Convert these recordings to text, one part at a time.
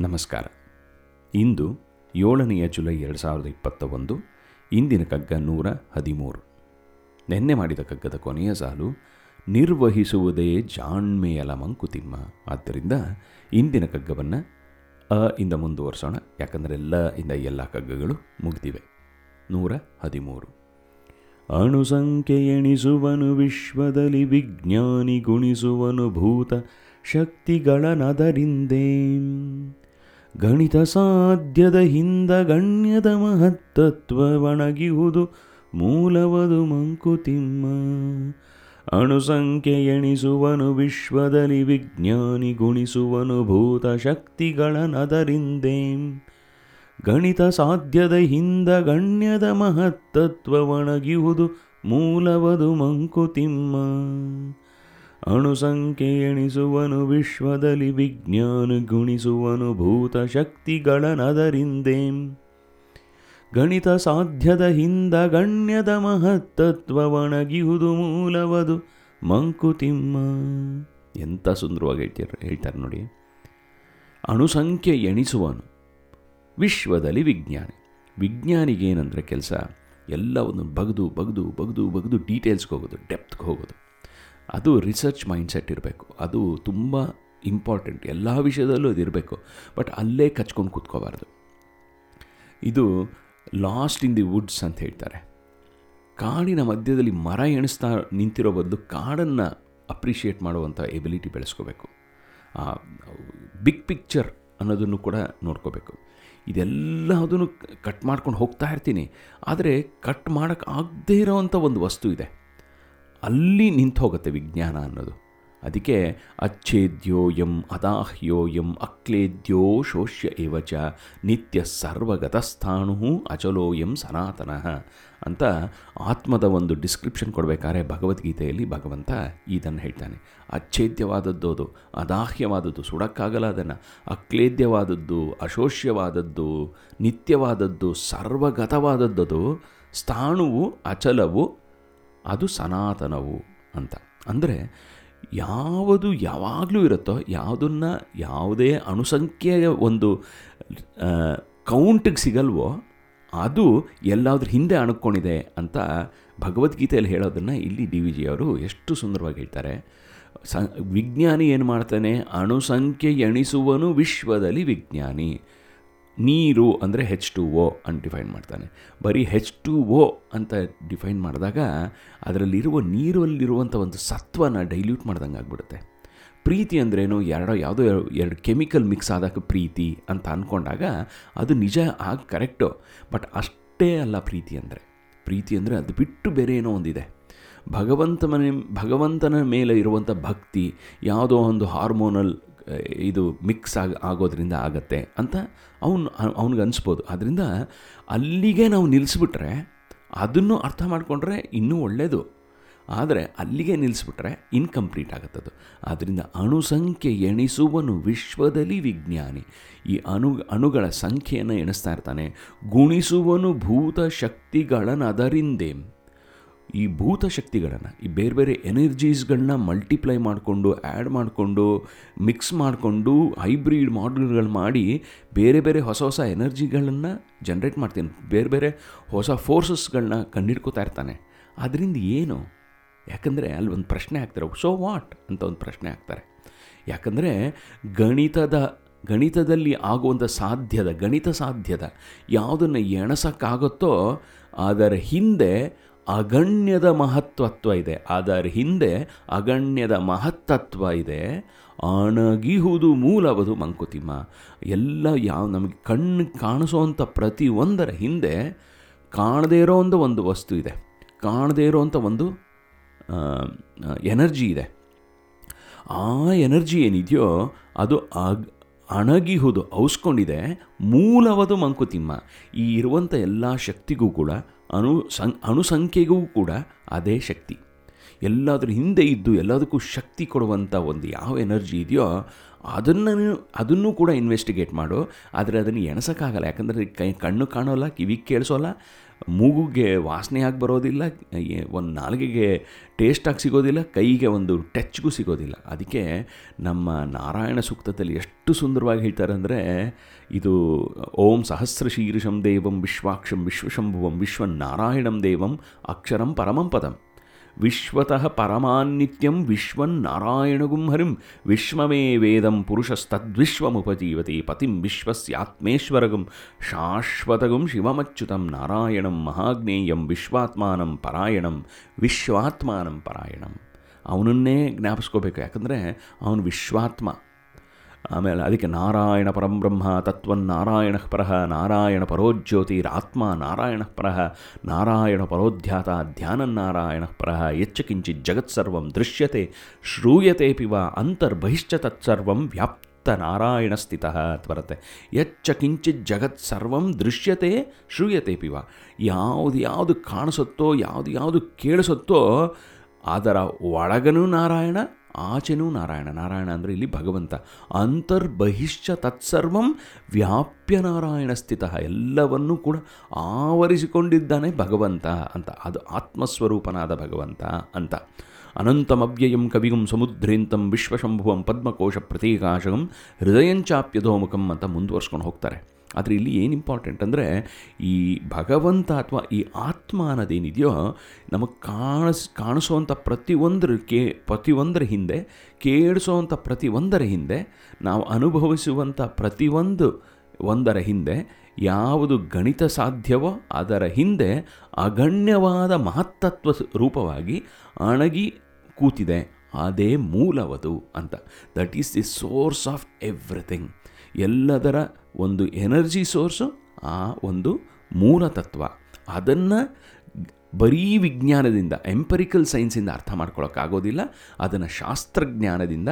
ನಮಸ್ಕಾರ. ಇಂದು ಏಳನೆಯ ಜುಲೈ ಎರಡು ಸಾವಿರದ ಇಪ್ಪತ್ತ ಒಂದು, ಇಂದಿನ ಕಗ್ಗ ನೂರ ಹದಿಮೂರು. ನಿನ್ನೆ ಮಾಡಿದ ಕಗ್ಗದ ಕೊನೆಯ ಸಾಲು, ನಿರ್ವಹಿಸುವುದೇ ಜಾಣ್ಮೆಯಲ ಮಂಕುತಿಮ್ಮ. ಆದ್ದರಿಂದ ಇಂದಿನ ಕಗ್ಗವನ್ನು ಅ ಇಂದ ಮುಂದುವರಿಸೋಣ, ಯಾಕಂದರೆ ಎಲ್ಲ ಇಂದ ಎಲ್ಲ ಕಗ್ಗಗಳು ಮುಗಿದಿವೆ. ನೂರ ಹದಿಮೂರು. ಅಣುಸಂಖ್ಯೆ ಎಣಿಸುವನು ವಿಶ್ವದಲ್ಲಿ, ವಿಜ್ಞಾನಿ ಗುಣಿಸುವನು ಭೂತ ಶಕ್ತಿಗಳನದರಿಂದೇ ಗಣಿತ ಸಾಧ್ಯದ ಹಿಂದ ಗಣ್ಯದ ಮಹತ್ತತ್ವ ಒಣಗಿಹುದು ಮೂಲವದು ಮಂಕುತಿಮ್ಮ. ಅಣುಸಂಖ್ಯೆ ಎಣಿಸುವನು ವಿಶ್ವದಲ್ಲಿ ವಿಜ್ಞಾನಿ ಗುಣಿಸುವನು ಭೂತ ಶಕ್ತಿಗಳನದರಿಂದೇ ಗಣಿತ ಸಾಧ್ಯದ ಹಿಂದ ಗಣ್ಯದ ಮಹತ್ತತ್ವ ಒಣಗಿಹುದು ಮೂಲವದು ಮಂಕುತಿಮ್ಮ. ಅಣುಸಂಖ್ಯೆ ಎಣಿಸುವನು ವಿಶ್ವದಲ್ಲಿ ವಿಜ್ಞಾನ ಗುಣಿಸುವನು ಭೂತ ಶಕ್ತಿಗಳನದರಿಂದೇ. ಗಣಿತ ಸಾಧ್ಯದ ಹಿಂದ ಗಣ್ಯದ ಮಹತ್ತತ್ವ ಮಹತ್ತತ್ವವಣಗಿಹುದು ಮೂಲವದು ಮಂಕುತಿಮ್ಮ. ಎಂಥ ಸುಂದರವಾಗಿ ಹೇಳ್ತಾರೆ ಹೇಳ್ತಾರೆ ನೋಡಿ. ಅಣುಸಂಖ್ಯೆ ಎಣಿಸುವನು ವಿಶ್ವದಲ್ಲಿ ವಿಜ್ಞಾನಿ. ವಿಜ್ಞಾನಿಗೇನಂದರೆ ಕೆಲಸ? ಎಲ್ಲವನ್ನು ಬಗ್ದು ಬಗ್ದು ಬಗ್ದು ಬಗ್ದು ಡೀಟೇಲ್ಸ್ಗೆ ಹೋಗೋದು ಡೆಪ್ತ್ಗೆ ಹೋಗೋದು. ಅದು ರಿಸರ್ಚ್ ಮೈಂಡ್ಸೆಟ್ ಇರಬೇಕು. ಅದು ತುಂಬ ಇಂಪಾರ್ಟೆಂಟ್ ಎಲ್ಲ ವಿಷಯದಲ್ಲೂ ಅದು ಇರಬೇಕು. ಬಟ್ ಅಲ್ಲೇ ಕಚ್ಕೊಂಡು ಕೂತ್ಕೋಬಾರ್ದು. ಇದು ಲಾಸ್ಟ್ ಇನ್ ದಿ ವುಡ್ಸ್ ಅಂತ ಹೇಳ್ತಾರೆ. ಕಾಡಿನ ಮಧ್ಯದಲ್ಲಿ ಮರ ಎಣಿಸ್ತಾ ನಿಂತಿರೋ ಬದಲು ಕಾಡನ್ನು ಅಪ್ರಿಷಿಯೇಟ್ ಮಾಡುವಂಥ ಎಬಿಲಿಟಿ ಬೆಳೆಸ್ಕೋಬೇಕು. ಬಿಗ್ ಪಿಕ್ಚರ್ ಅನ್ನೋದನ್ನು ಕೂಡ ನೋಡ್ಕೋಬೇಕು. ಇದೆಲ್ಲದನ್ನು ಕಟ್ ಮಾಡ್ಕೊಂಡು ಹೋಗ್ತಾ ಇರ್ತೀನಿ. ಆದರೆ ಕಟ್ ಮಾಡೋಕ್ಕೆ ಆಗದೇ ಇರೋವಂಥ ಒಂದು ವಸ್ತು ಇದೆ. ಅಲ್ಲಿ ನಿಂತು ಹೋಗುತ್ತೆ ವಿಜ್ಞಾನ ಅನ್ನೋದು. ಅದಕ್ಕೆ ಅಚ್ಛೇದ್ಯೋ ಎಂ ಅದಾಹ್ಯೋ ಎಂ ಅಕ್ಲೇದ್ಯೋ ಶೋಷ್ಯ ಏವಚ ನಿತ್ಯ ಸರ್ವಗತಸ್ಥಾಣು ಅಚಲೋ ಎಂ ಸನಾತನಃ ಅಂತ ಆತ್ಮದ ಒಂದು ಡಿಸ್ಕ್ರಿಪ್ಷನ್ ಕೊಡಬೇಕಾದ್ರೆ ಭಗವದ್ಗೀತೆಯಲ್ಲಿ ಭಗವಂತ ಇದನ್ನು ಹೇಳ್ತಾನೆ. ಅಚ್ಛೇದ್ಯವಾದದ್ದು ಅದು, ಅದಾಹ್ಯವಾದದ್ದು, ಸುಡಕ್ಕಾಗಲ್ಲ ಅದನ್ನು. ಅಕ್ಲೇದ್ಯವಾದದ್ದು, ಅಶೋಷ್ಯವಾದದ್ದು, ನಿತ್ಯವಾದದ್ದು, ಸರ್ವಗತವಾದದ್ದು ಸ್ಥಾಣುವು, ಅಚಲವು ಅದು ಸನಾತನವು ಅಂತ. ಅಂದರೆ ಯಾವುದು ಯಾವಾಗಲೂ ಇರುತ್ತೋ, ಯಾವುದನ್ನು ಯಾವುದೇ ಅಣುಸಂಖ್ಯೆ ಒಂದು ಕೌಂಟಿಗೆ ಸಿಗಲ್ವೋ, ಅದು ಎಲ್ಲಾದ್ರ ಹಿಂದೆ ಅಣುಕೊಂಡಿದೆ ಅಂತ ಭಗವದ್ಗೀತೆಯಲ್ಲಿ ಹೇಳೋದನ್ನು ಇಲ್ಲಿ ಡಿ ವಿ ಜಿ ಅವರು ಎಷ್ಟು ಸುಂದರವಾಗಿ ಹೇಳ್ತಾರೆ. ಸ, ವಿಜ್ಞಾನಿ ಏನು ಮಾಡ್ತಾನೆ? ಅಣುಸಂಖ್ಯೆ ಎಣಿಸುವನು ವಿಶ್ವದಲ್ಲಿ ವಿಜ್ಞಾನಿ. ನೀರು ಅಂದರೆ ಹೆಚ್ ಟು ಓ ಅಂತ ಡಿಫೈನ್ ಮಾಡ್ತಾನೆ. ಬರೀ ಹೆಚ್ ಟು ಓ ಅಂತ ಡಿಫೈನ್ ಮಾಡಿದಾಗ ಅದರಲ್ಲಿರುವ ನೀರಲ್ಲಿರುವಂಥ ಒಂದು ಸತ್ವನ ಡೈಲ್ಯೂಟ್ ಮಾಡ್ದಂಗೆ ಆಗ್ಬಿಡುತ್ತೆ. ಪ್ರೀತಿ ಅಂದ್ರೇನು? ಎರಡೋ ಯಾವುದೋ ಎರಡು ಕೆಮಿಕಲ್ ಮಿಕ್ಸ್ ಆದಾಗ ಪ್ರೀತಿ ಅಂತ ಅಂದ್ಕೊಂಡಾಗ ಅದು ನಿಜ ಆಗ ಕರೆಕ್ಟು ಬಟ್ ಅಷ್ಟೇ ಅಲ್ಲ ಪ್ರೀತಿ ಅಂದರೆ. ಪ್ರೀತಿ ಅಂದರೆ ಅದು ಬಿಟ್ಟು ಬೇರೆ ಏನೋ ಒಂದಿದೆ. ಭಗವಂತ ಮನೆ, ಭಗವಂತನ ಮೇಲೆ ಇರುವಂಥ ಭಕ್ತಿ, ಯಾವುದೋ ಒಂದು ಹಾರ್ಮೋನಲ್ ಇದು ಮಿಕ್ಸ್ ಆಗ, ಆಗೋದ್ರಿಂದ ಆಗತ್ತೆ ಅಂತ ಅವನು, ಅವ್ನಿಗೆ ಅನಿಸ್ಬೋದು. ಅದರಿಂದ ಅಲ್ಲಿಗೆ ನಾವು ನಿಲ್ಲಿಸ್ಬಿಟ್ರೆ ಅದನ್ನು ಅರ್ಥ ಮಾಡಿಕೊಂಡ್ರೆ ಇನ್ನೂ ಒಳ್ಳೆಯದು ಆದರೆ ಅಲ್ಲಿಗೆ ನಿಲ್ಲಿಸ್ಬಿಟ್ರೆ ಇನ್ಕಂಪ್ಲೀಟ್ ಆಗುತ್ತದು. ಆದ್ದರಿಂದ ಅಣುಸಂಖ್ಯೆ ಎಣಿಸುವನು ವಿಶ್ವದಲ್ಲಿ ವಿಜ್ಞಾನಿ. ಈ ಅಣು, ಅಣುಗಳ ಸಂಖ್ಯೆಯನ್ನು ಎಣಿಸ್ತಾ ಇರ್ತಾನೆ. ಗುಣಿಸುವನು ಭೂತ ಶಕ್ತಿಗಳನ್ನು ಅದರಿಂದೇ ಈ ಭೂತ ಶಕ್ತಿಗಳನ್ನು, ಈ ಬೇರೆ ಬೇರೆ ಎನರ್ಜೀಸ್ಗಳನ್ನ ಮಲ್ಟಿಪ್ಲೈ ಮಾಡಿಕೊಂಡು ಆ್ಯಡ್ ಮಾಡಿಕೊಂಡು, ಮಿಕ್ಸ್ ಮಾಡಿಕೊಂಡು, ಹೈಬ್ರಿಡ್ ಮಾಡ್ಯೂಲ್ಗಳು ಮಾಡಿ ಬೇರೆ ಬೇರೆ ಹೊಸ ಹೊಸ ಎನರ್ಜಿಗಳನ್ನು ಜನ್ರೇಟ್ ಮಾಡ್ತೀನಿ. ಬೇರೆ ಬೇರೆ ಹೊಸ ಫೋರ್ಸಸ್ಗಳನ್ನ ಕಂಡಿಡ್ಕೋತಾ ಇರ್ತಾನೆ. ಅದರಿಂದ ಏನು? ಯಾಕಂದರೆ ಅಲ್ಲಿ ಒಂದು ಪ್ರಶ್ನೆ ಹಾಕ್ತಾರೆ ಸೊ ವಾಟ್ ಅಂತ ಒಂದು ಪ್ರಶ್ನೆ ಹಾಕ್ತಾರೆ. ಯಾಕಂದರೆ ಗಣಿತದ, ಗಣಿತದಲ್ಲಿ ಆಗುವಂಥ ಸಾಧ್ಯದ, ಗಣಿತ ಸಾಧ್ಯದ ಯಾವುದನ್ನು ಎಣಸೋಕ್ಕಾಗುತ್ತೋ ಅದರ ಹಿಂದೆ ಅಗಣ್ಯದ ಮಹತ್ವತ್ವ ಇದೆ. ಅದರ ಹಿಂದೆ ಅಗಣ್ಯದ ಮಹತ್ತತ್ವ ಇದೆ. ಅಣಗಿಹುದು ಮೂಲವದು ಮಂಕುತಿಮ್ಮ. ಎಲ್ಲ ಯಾವ ನಮಗೆ ಕಣ್ಣು ಕಾಣಿಸೋವಂಥ ಪ್ರತಿ ಒಂದರ ಹಿಂದೆ ಕಾಣದೇ ಇರೋವಂಥ ಒಂದು ವಸ್ತು ಇದೆ. ಕಾಣದೇ ಇರೋವಂಥ ಒಂದು ಎನರ್ಜಿ ಇದೆ. ಆ ಎನರ್ಜಿ ಏನಿದೆಯೋ ಅದು ಅಗ್, ಅಣಗಿಹುದು, ಔಸ್ಕೊಂಡಿದೆ. ಮೂಲವದು ಮಂಕುತಿಮ್ಮ. ಈ ಇರುವಂಥ ಎಲ್ಲ ಶಕ್ತಿಗೂ ಕೂಡ ಅಣು ಸಂ ಅಣುಸಂಖ್ಯೆಗೂ ಕೂಡ ಅದೇ ಶಕ್ತಿ. ಎಲ್ಲಾದ್ರ ಹಿಂದೆ ಇದ್ದು ಎಲ್ಲದಕ್ಕೂ ಶಕ್ತಿ ಕೊಡುವಂಥ ಒಂದು ಯಾವ ಎನರ್ಜಿ ಇದೆಯೋ ಅದನ್ನು ಅದನ್ನು ಕೂಡ ಇನ್ವೆಸ್ಟಿಗೇಟ್ ಮಾಡು. ಆದರೆ ಅದನ್ನು ಎಣಸೋಕ್ಕಾಗಲ್ಲ. ಯಾಕಂದರೆ ಕೈ ಕಣ್ಣು ಕಾಣೋಲ್ಲ ಕಿವಿಗೆ ಕೇಳಿಸೋಲ್ಲ, ಮೂಗುಗೆ ವಾಸನೆ ಆಗಿ ಬರೋದಿಲ್ಲ ಒಂದು ನಾಲಿಗೆಗೆ ಟೇಸ್ಟಾಗಿ ಸಿಗೋದಿಲ್ಲ, ಕೈಗೆ ಒಂದು ಟಚ್ಗೂ ಸಿಗೋದಿಲ್ಲ. ಅದಕ್ಕೆ ನಮ್ಮ ನಾರಾಯಣ ಸೂಕ್ತದಲ್ಲಿ ಎಷ್ಟು ಸುಂದರವಾಗಿ ಹೇಳ್ತಾರೆ ಅಂದರೆ, ಇದು ಓಂ ಸಹಸ್ರ ಶೀರ್ಷಂ ದೇವಂ ವಿಶ್ವಾಕ್ಷಂ ವಿಶ್ವಶಂಭುವಂ ವಿಶ್ವನಾರಾಯಣಂ ದೇವಂ ಅಕ್ಷರಂ ಪರಮಂ ಪದಂ. ವಿಶ್ವತಃ ಪರಮಾನ್ನಿತ್ಯಂ ವಿಶ್ವನ್ನಾರಾಯಣಗುಂ ಹರಿಂ. ವಿಶ್ವಮೇ ವೇದಂ ಪುರುಷಸ್ತದ್ವಿಶ್ವಮುಪಜೀವತಿ ಪತಿಂ ವಿಶ್ವಸ್ಯಾತ್ಮೇಶ್ವರಗುಂ. ಶಾಶ್ವತಗುಂ ಶಿವಮಚ್ಯುತಂ ನಾರಾಯಣಂ ಮಹಾಜ್ಞೇಯಂ ವಿಶ್ವಾತ್ಮಾನಂ ಪರಾಯಣಂ ವಿಶ್ವಾತ್ಮಾನಂ ಪರಾಯಣಂ. ಅವನನ್ನೇ ಜ್ಞಾಪಿಸ್ಕೋಬೇಕು, ಯಾಕಂದರೆ ಅವನು ವಿಶ್ವಾತ್ಮ. ಆಮೇಲೆ ಅದಕ್ಕೆ ನಾರಾಯಣ ಪರಂಬ್ರಹ್ಮ ತತ್ವನ್ನಾರಾಯಣ ಪರಃ ನಾರಾಯಣ ಪರೋಜ್ಯೋತಿರಾತ್ಮ ನಾರಾಯಣ ಪರಃ ನಾರಾಯಣ ಪರೋಧ್ಯಾತ ಧ್ಯಾನನ್ನಾರಾಯಣ ಪರಃ ಯಚ್ಚ ಕಿಂಚಿತ್ ಜಗತ್ಸರ್ವಂ ದೃಶ್ಯತೆ, ಶ್ರೂಯತೆ ಪಿವ ಅಂತರ್ಬಹಿಶ್ಚ ತತ್ಸರ್ವಂ ವ್ಯಾಪ್ತ ನಾರಾಯಣ ಸ್ಥಿತ ಅಂತ ಬರುತ್ತೆ. ಯಚ್ಚ ಕಿಂಚಿತ್ ಜಗತ್ ಸರ್ವಂ ದೃಶ್ಯತೆ, ಶ್ರೂಯತೆ ಪಿವ. ಯಾವುದು ಯಾವುದು ಕಾಣಿಸುತ್ತೋ, ಯಾವುದು ಯಾವುದು ಕೇಳಿಸುತ್ತೋ ಅದರ ಒಳಗನೂ ನಾರಾಯಣ ಆಚೆನೂ ನಾರಾಯಣ ನಾರಾಯಣ ಅಂದರೆ ಇಲ್ಲಿ ಭಗವಂತ. ಅಂತರ್ಬಹಿಶ್ಚ ತತ್ಸರ್ವಂ ವ್ಯಾಪ್ಯ ನಾರಾಯಣ ಸ್ಥಿತ. ಎಲ್ಲವನ್ನೂ ಕೂಡ ಆವರಿಸಿಕೊಂಡಿದ್ದಾನೆ ಭಗವಂತ ಅಂತ. ಅದು ಆತ್ಮಸ್ವರೂಪನಾದ ಭಗವಂತ ಅಂತ. ಅನಂತಮವ್ಯಯಂ ಕವಿಗುಂ ಸಮುದ್ರೇಂತಂ ವಿಶ್ವಶಂಭುವಂ ಪದ್ಮಕೋಶ ಪ್ರತೀಕಾಶಕಂ ಹೃದಯಂಚಾಪ್ಯಧೋಮುಖಂ ಅಂತ ಮುಂದುವರ್ಸ್ಕೊಂಡು ಹೋಗ್ತಾರೆ. ಆದರೆ ಇಲ್ಲಿ ಏನು ಇಂಪಾರ್ಟೆಂಟ್ ಅಂದರೆ ಈ ಭಗವಂತ ಅಥವಾ ಈ ಆತ್ಮ ಅನ್ನೋದೇನಿದೆಯೋ ನಮಗೆ ಕಾಣಿಸ್ ಕಾಣಿಸುವಂಥ ಪ್ರತಿಯೊಂದರ ಕೇ ಪ್ರತಿಯೊಂದರ ಹಿಂದೆ ಕೇಳಿಸೋವಂಥ ಪ್ರತಿಯೊಂದರ ಹಿಂದೆ, ನಾವು ಅನುಭವಿಸುವಂಥ ಪ್ರತಿಯೊಂದು ಒಂದರ ಹಿಂದೆ ಯಾವುದು ಗಣಿತ ಸಾಧ್ಯವೋ ಅದರ ಹಿಂದೆ ಅಗಣ್ಯವಾದ ಮಹತ್ತತ್ವ ರೂಪವಾಗಿ ಅಣಗಿ ಕೂತಿದೆ. ಅದೇ ಮೂಲವದು ಅಂತ. That is the source of everything ಎಲ್ಲದರ ಒಂದು ಎನರ್ಜಿ ಸೋರ್ಸು, ಆ ಒಂದು ಮೂಲತತ್ವ ಅದನ್ನು ಬರೀ ವಿಜ್ಞಾನದಿಂದ ಎಂಪರಿಕಲ್ ಸೈನ್ಸಿಂದ ಅರ್ಥ ಮಾಡ್ಕೊಳ್ಳೋಕ್ಕಾಗೋದಿಲ್ಲ ಅದನ್ನು ಶಾಸ್ತ್ರಜ್ಞಾನದಿಂದ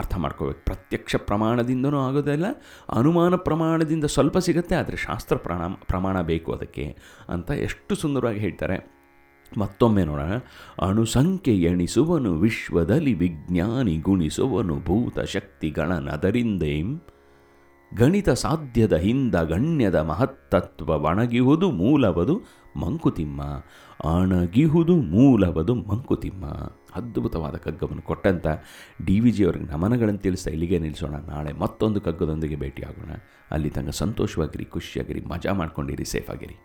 ಅರ್ಥ ಮಾಡ್ಕೋಬೇಕು. ಪ್ರತ್ಯಕ್ಷ ಪ್ರಮಾಣದಿಂದನೂ ಆಗೋದಿಲ್ಲ ಅನುಮಾನ ಪ್ರಮಾಣದಿಂದ ಸ್ವಲ್ಪ ಸಿಗುತ್ತೆ, ಆದರೆ ಶಾಸ್ತ್ರ ಪ್ರಮಾಣ ಪ್ರಮಾಣ ಬೇಕು ಅದಕ್ಕೆ ಅಂತ ಎಷ್ಟು ಸುಂದರವಾಗಿ ಹೇಳ್ತಾರೆ. ಮತ್ತೊಮ್ಮೆ ನೋಡೋಣ. ಅಣುಸಂಖ್ಯೆ ಎಣಿಸುವನು, ವಿಶ್ವದಲ್ಲಿ ವಿಜ್ಞಾನಿ ಗುಣಿಸುವನು ಭೂತ ಶಕ್ತಿಗಳನದರಿಂದೇಂ ಗಣಿತ ಸಾಧ್ಯದ ಹಿಂದ ಗಣ್ಯದ ಮಹತ್ತತ್ವ ಒಣಗಿಹುದು ಮೂಲವದು ಮಂಕುತಿಮ್ಮ. ಅಣಗಿಹುದು ಮೂಲವದು ಮಂಕುತಿಮ್ಮ. ಅದ್ಭುತವಾದ ಕಗ್ಗವನ್ನು ಕೊಟ್ಟಂಥ ಡಿ ವಿ ಜಿ ಅವ್ರಿಗೆ ನಮನಗಳನ್ನು ತಿಳಿಸ್ತಾ ಇಲ್ಲಿಗೆ ನಿಲ್ಲಿಸೋಣ. ನಾಳೆ ಮತ್ತೊಂದು ಕಗ್ಗದೊಂದಿಗೆ ಭೇಟಿಯಾಗೋಣ. ಅಲ್ಲಿ ತಂಗ ಸಂತೋಷವಾಗಿರಿ, ಖುಷಿಯಾಗಿರಿ, ಮಜಾ ಮಾಡ್ಕೊಂಡಿರಿ, ಸೇಫಾಗಿರಿ.